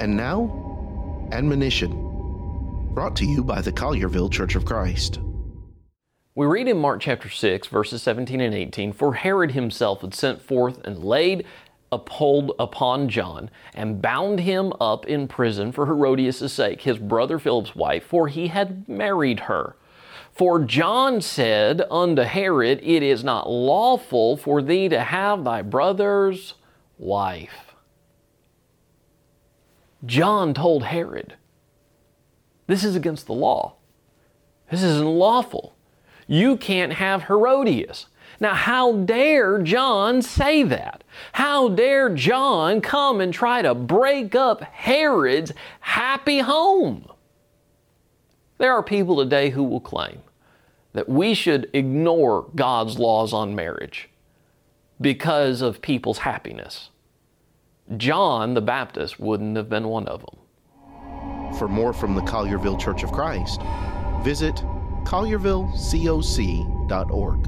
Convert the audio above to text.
And now, admonition, brought to you by the Collierville Church of Christ. We read in Mark chapter 6, verses 17 and 18 For Herod himself had sent forth and laid a hold upon John and bound him up in prison for Herodias' sake, his brother Philip's wife, for he had married her. For John said unto Herod, It is not lawful for thee to have thy brother's wife. John told Herod, This is against the law. This isn't lawful. You can't have Herodias. Now, how dare John say that? How dare John come and try to break up Herod's happy home? There are people today who will claim that we should ignore God's laws on marriage because of people's happiness. John the Baptist wouldn't have been one of them. For more from the Collierville Church of Christ, visit colliervillecoc.org.